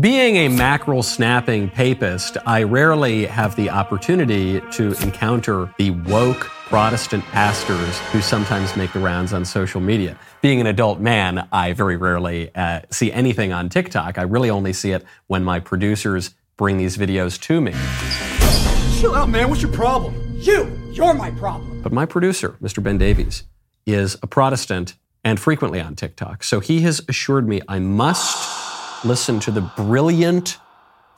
Being a mackerel snapping papist, I rarely have the opportunity to encounter the woke Protestant pastors who sometimes make the rounds on social media. Being an adult man, I very rarely uh, see anything on TikTok. I really only see it when my producers bring these videos to me. Chill out, man. What's your problem? You! You're my problem. But my producer, Mr. Ben Davies, is a Protestant and frequently on TikTok. So he has assured me I must listen to the brilliant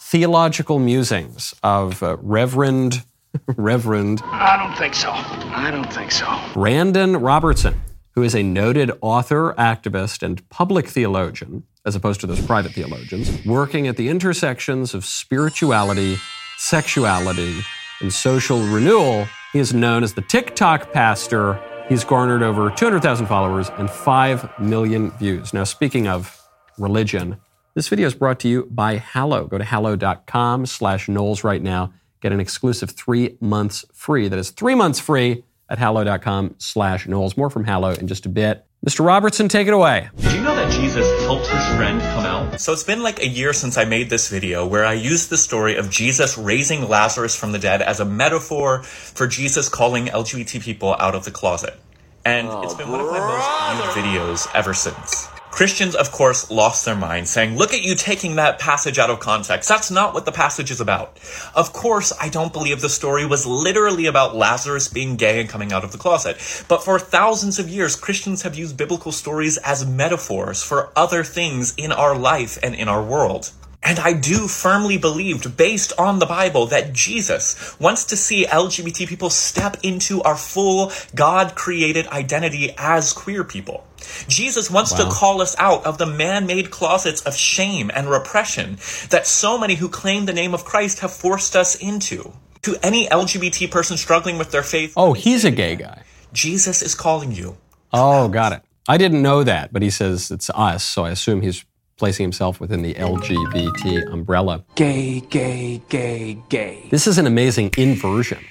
theological musings of uh, Reverend Reverend. I don't think so. I don't think so. Brandon Robertson, who is a noted author, activist, and public theologian, as opposed to those private theologians, working at the intersections of spirituality, sexuality, and social renewal. He is known as the TikTok pastor. He's garnered over 200,000 followers and 5 million views. Now, speaking of religion, this video is brought to you by Hallow. Go to hallow.com slash Knowles right now get an exclusive three months free. That is three months free at hallow.com slash Knowles. More from Hallow in just a bit. Mr. Robertson, take it away. Did you know that Jesus helped his friend come out? So it's been like a year since I made this video where I used the story of Jesus raising Lazarus from the dead as a metaphor for Jesus calling LGBT people out of the closet. And oh, it's been one of my most viewed videos ever since. Christians, of course, lost their minds, saying, Look at you taking that passage out of context. That's not what the passage is about. Of course, I don't believe the story was literally about Lazarus being gay and coming out of the closet. But for thousands of years, Christians have used biblical stories as metaphors for other things in our life and in our world. And I do firmly believe, based on the Bible, that Jesus wants to see LGBT people step into our full God created identity as queer people. Jesus wants wow. to call us out of the man made closets of shame and repression that so many who claim the name of Christ have forced us into. To any LGBT person struggling with their faith. Oh, he's a gay guy. Jesus is calling you. Oh, got it. I didn't know that, but he says it's us, so I assume he's placing himself within the LGBT umbrella. Gay, gay, gay, gay. This is an amazing inversion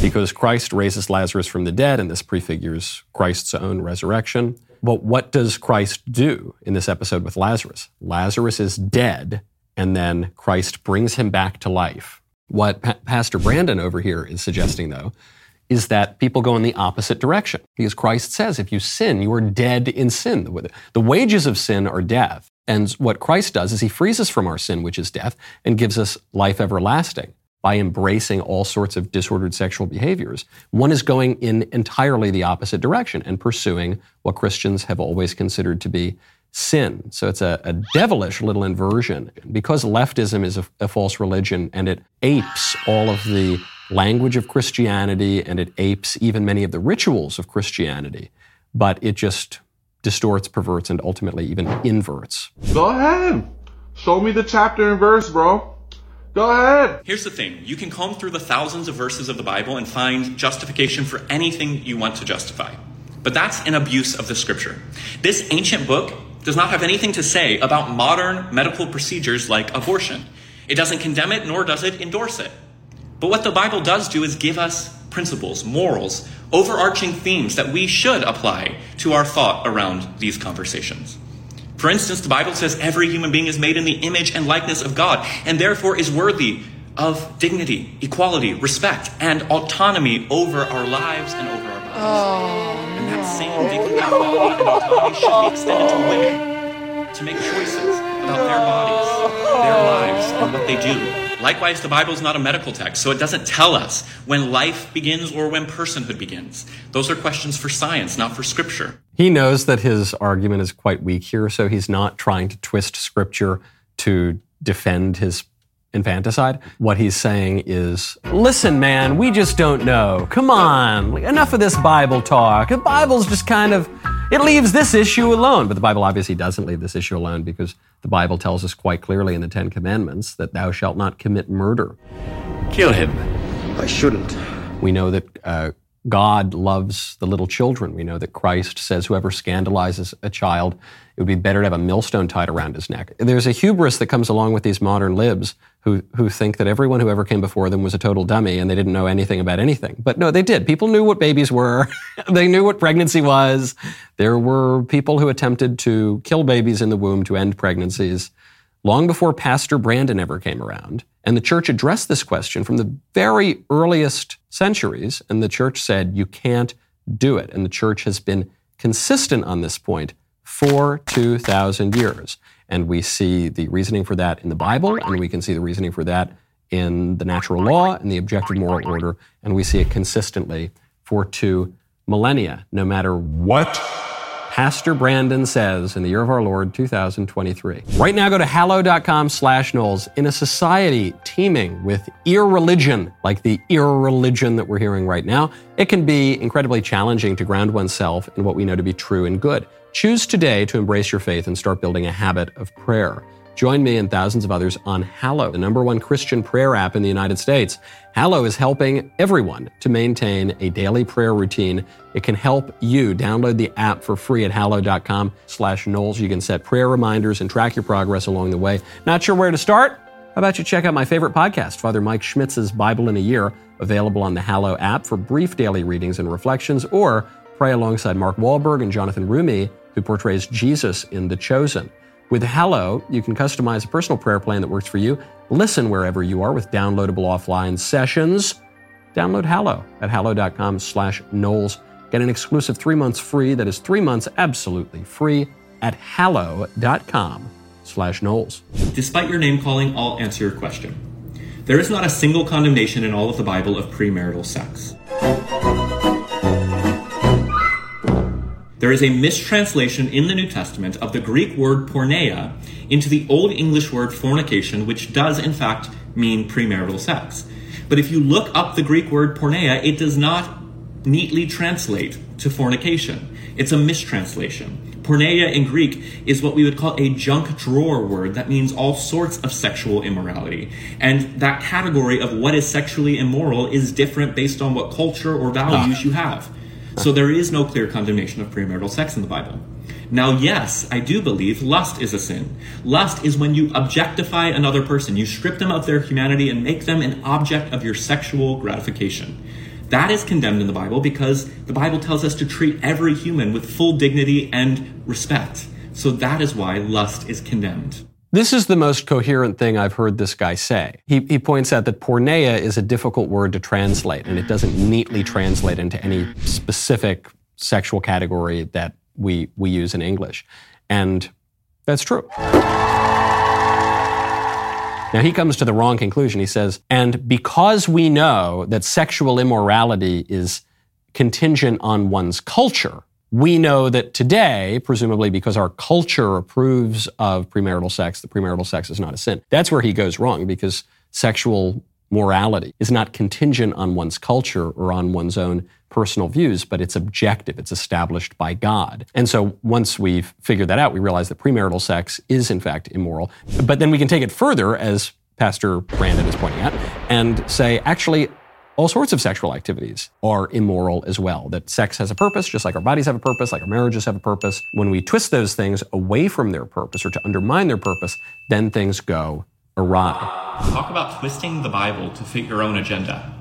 because Christ raises Lazarus from the dead, and this prefigures Christ's own resurrection. But what does Christ do in this episode with Lazarus? Lazarus is dead, and then Christ brings him back to life. What pa- Pastor Brandon over here is suggesting, though, is that people go in the opposite direction. Because Christ says, if you sin, you are dead in sin. The wages of sin are death. And what Christ does is he frees us from our sin, which is death, and gives us life everlasting by embracing all sorts of disordered sexual behaviors. One is going in entirely the opposite direction and pursuing what Christians have always considered to be sin. So it's a, a devilish little inversion. Because leftism is a, a false religion and it apes all of the language of Christianity and it apes even many of the rituals of Christianity, but it just distorts, perverts, and ultimately even inverts. Go ahead. Show me the chapter and verse, bro. Go ahead. Here's the thing you can comb through the thousands of verses of the Bible and find justification for anything you want to justify. But that's an abuse of the scripture. This ancient book does not have anything to say about modern medical procedures like abortion. It doesn't condemn it, nor does it endorse it. But what the Bible does do is give us principles, morals, overarching themes that we should apply to our thought around these conversations. For instance, the Bible says every human being is made in the image and likeness of God and therefore is worthy of dignity, equality, respect, and autonomy over our lives and over our bodies. Oh, and that same dignity, equality, and autonomy should be extended to women to make choices about their bodies, their lives, and what they do Likewise, the Bible is not a medical text, so it doesn't tell us when life begins or when personhood begins. Those are questions for science, not for scripture. He knows that his argument is quite weak here, so he's not trying to twist scripture to defend his infanticide. What he's saying is, listen, man, we just don't know. Come on, enough of this Bible talk. The Bible's just kind of it leaves this issue alone. But the Bible obviously doesn't leave this issue alone because the Bible tells us quite clearly in the Ten Commandments that thou shalt not commit murder. Kill him. I shouldn't. We know that uh, God loves the little children. We know that Christ says whoever scandalizes a child, it would be better to have a millstone tied around his neck. There's a hubris that comes along with these modern libs who, who think that everyone who ever came before them was a total dummy and they didn't know anything about anything. But no, they did. People knew what babies were. they knew what pregnancy was. There were people who attempted to kill babies in the womb to end pregnancies. long before Pastor Brandon ever came around. And the church addressed this question from the very earliest centuries. And the church said, you can't do it. And the church has been consistent on this point for 2,000 years. And we see the reasoning for that in the Bible, and we can see the reasoning for that in the natural law and the objective moral order, and we see it consistently for two millennia, no matter what Pastor Brandon says in the year of our Lord 2023. Right now, go to hallow.com slash Knowles. In a society teeming with irreligion, like the irreligion that we're hearing right now, it can be incredibly challenging to ground oneself in what we know to be true and good. Choose today to embrace your faith and start building a habit of prayer. Join me and thousands of others on Hallow, the number one Christian prayer app in the United States. Hallow is helping everyone to maintain a daily prayer routine. It can help you download the app for free at hallow.com slash Knowles. You can set prayer reminders and track your progress along the way. Not sure where to start? How about you check out my favorite podcast, Father Mike Schmitz's Bible in a Year, available on the Hallow app for brief daily readings and reflections, or pray alongside Mark Wahlberg and Jonathan Roumie, who portrays Jesus in The Chosen. With Hallow, you can customize a personal prayer plan that works for you. Listen wherever you are with downloadable offline sessions. Download Hallow at hallow.com slash Knowles. Get an exclusive three months free. That is three months absolutely free at hallow.com slash Knowles. Despite your name calling, I'll answer your question. There is not a single condemnation in all of the Bible of premarital sex. There is a mistranslation in the New Testament of the Greek word porneia into the Old English word fornication, which does in fact mean premarital sex. But if you look up the Greek word porneia, it does not neatly translate to fornication. It's a mistranslation. Porneia in Greek is what we would call a junk drawer word that means all sorts of sexual immorality. And that category of what is sexually immoral is different based on what culture or ah. values you have. So there is no clear condemnation of premarital sex in the Bible. Now, yes, I do believe lust is a sin. Lust is when you objectify another person. You strip them of their humanity and make them an object of your sexual gratification. That is condemned in the Bible because the Bible tells us to treat every human with full dignity and respect. So that is why lust is condemned. This is the most coherent thing I've heard this guy say. He, he, points out that porneia is a difficult word to translate, and it doesn't neatly translate into any specific sexual category that we, we use in English. And that's true. Now, he comes to the wrong conclusion. He says, and because we know that sexual immorality is contingent on one's culture, we know that today, presumably because our culture approves of premarital sex, the premarital sex is not a sin. That's where he goes wrong because sexual morality is not contingent on one's culture or on one's own personal views, but it's objective. It's established by God. And so once we've figured that out, we realize that premarital sex is in fact immoral. But then we can take it further, as Pastor Brandon is pointing out, and say, actually, all sorts of sexual activities are immoral as well. That sex has a purpose, just like our bodies have a purpose, like our marriages have a purpose. When we twist those things away from their purpose or to undermine their purpose, then things go awry. Talk about twisting the Bible to fit your own agenda.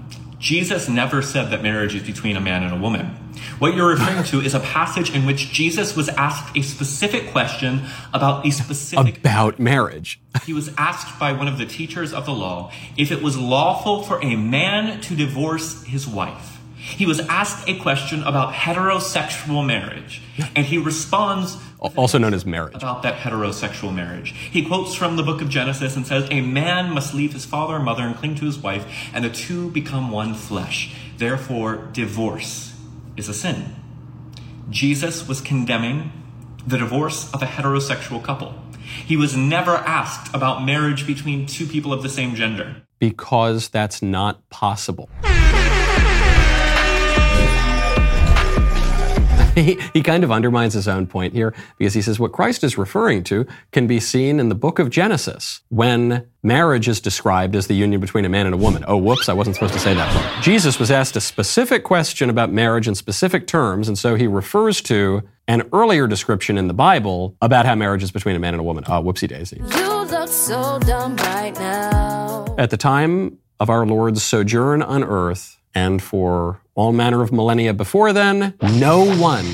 Jesus never said that marriage is between a man and a woman. What you're referring to is a passage in which Jesus was asked a specific question about a specific about marriage. he was asked by one of the teachers of the law if it was lawful for a man to divorce his wife. He was asked a question about heterosexual marriage, and he responds also known as marriage. About that heterosexual marriage. He quotes from the book of Genesis and says, A man must leave his father and mother and cling to his wife, and the two become one flesh. Therefore, divorce is a sin. Jesus was condemning the divorce of a heterosexual couple. He was never asked about marriage between two people of the same gender. Because that's not possible. he, he kind of undermines his own point here because he says what Christ is referring to can be seen in the book of Genesis when marriage is described as the union between a man and a woman. Oh, whoops, I wasn't supposed to say that part. Jesus was asked a specific question about marriage in specific terms, and so he refers to an earlier description in the Bible about how marriage is between a man and a woman. Oh, whoopsie daisy. You look so dumb right now. At the time of our Lord's sojourn on earth, and for all manner of millennia before then, no one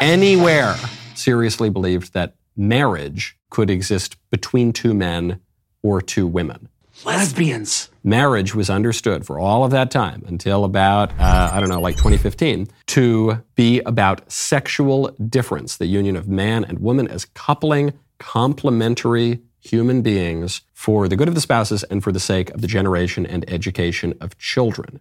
anywhere seriously believed that marriage could exist between two men or two women. Lesbians. Marriage was understood for all of that time until about, uh, I don't know, like 2015, to be about sexual difference, the union of man and woman as coupling complementary human beings for the good of the spouses and for the sake of the generation and education of children.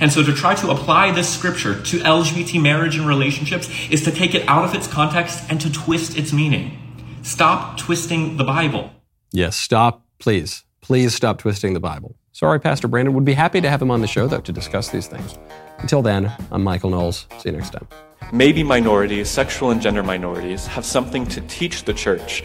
And so to try to apply this scripture to LGBT marriage and relationships is to take it out of its context and to twist its meaning. Stop twisting the Bible. Yes, stop, please. Please stop twisting the Bible. Sorry, Pastor Brandon. Would be happy to have him on the show, though, to discuss these things. Until then, I'm Michael Knowles. See you next time. Maybe minorities, sexual and gender minorities, have something to teach the church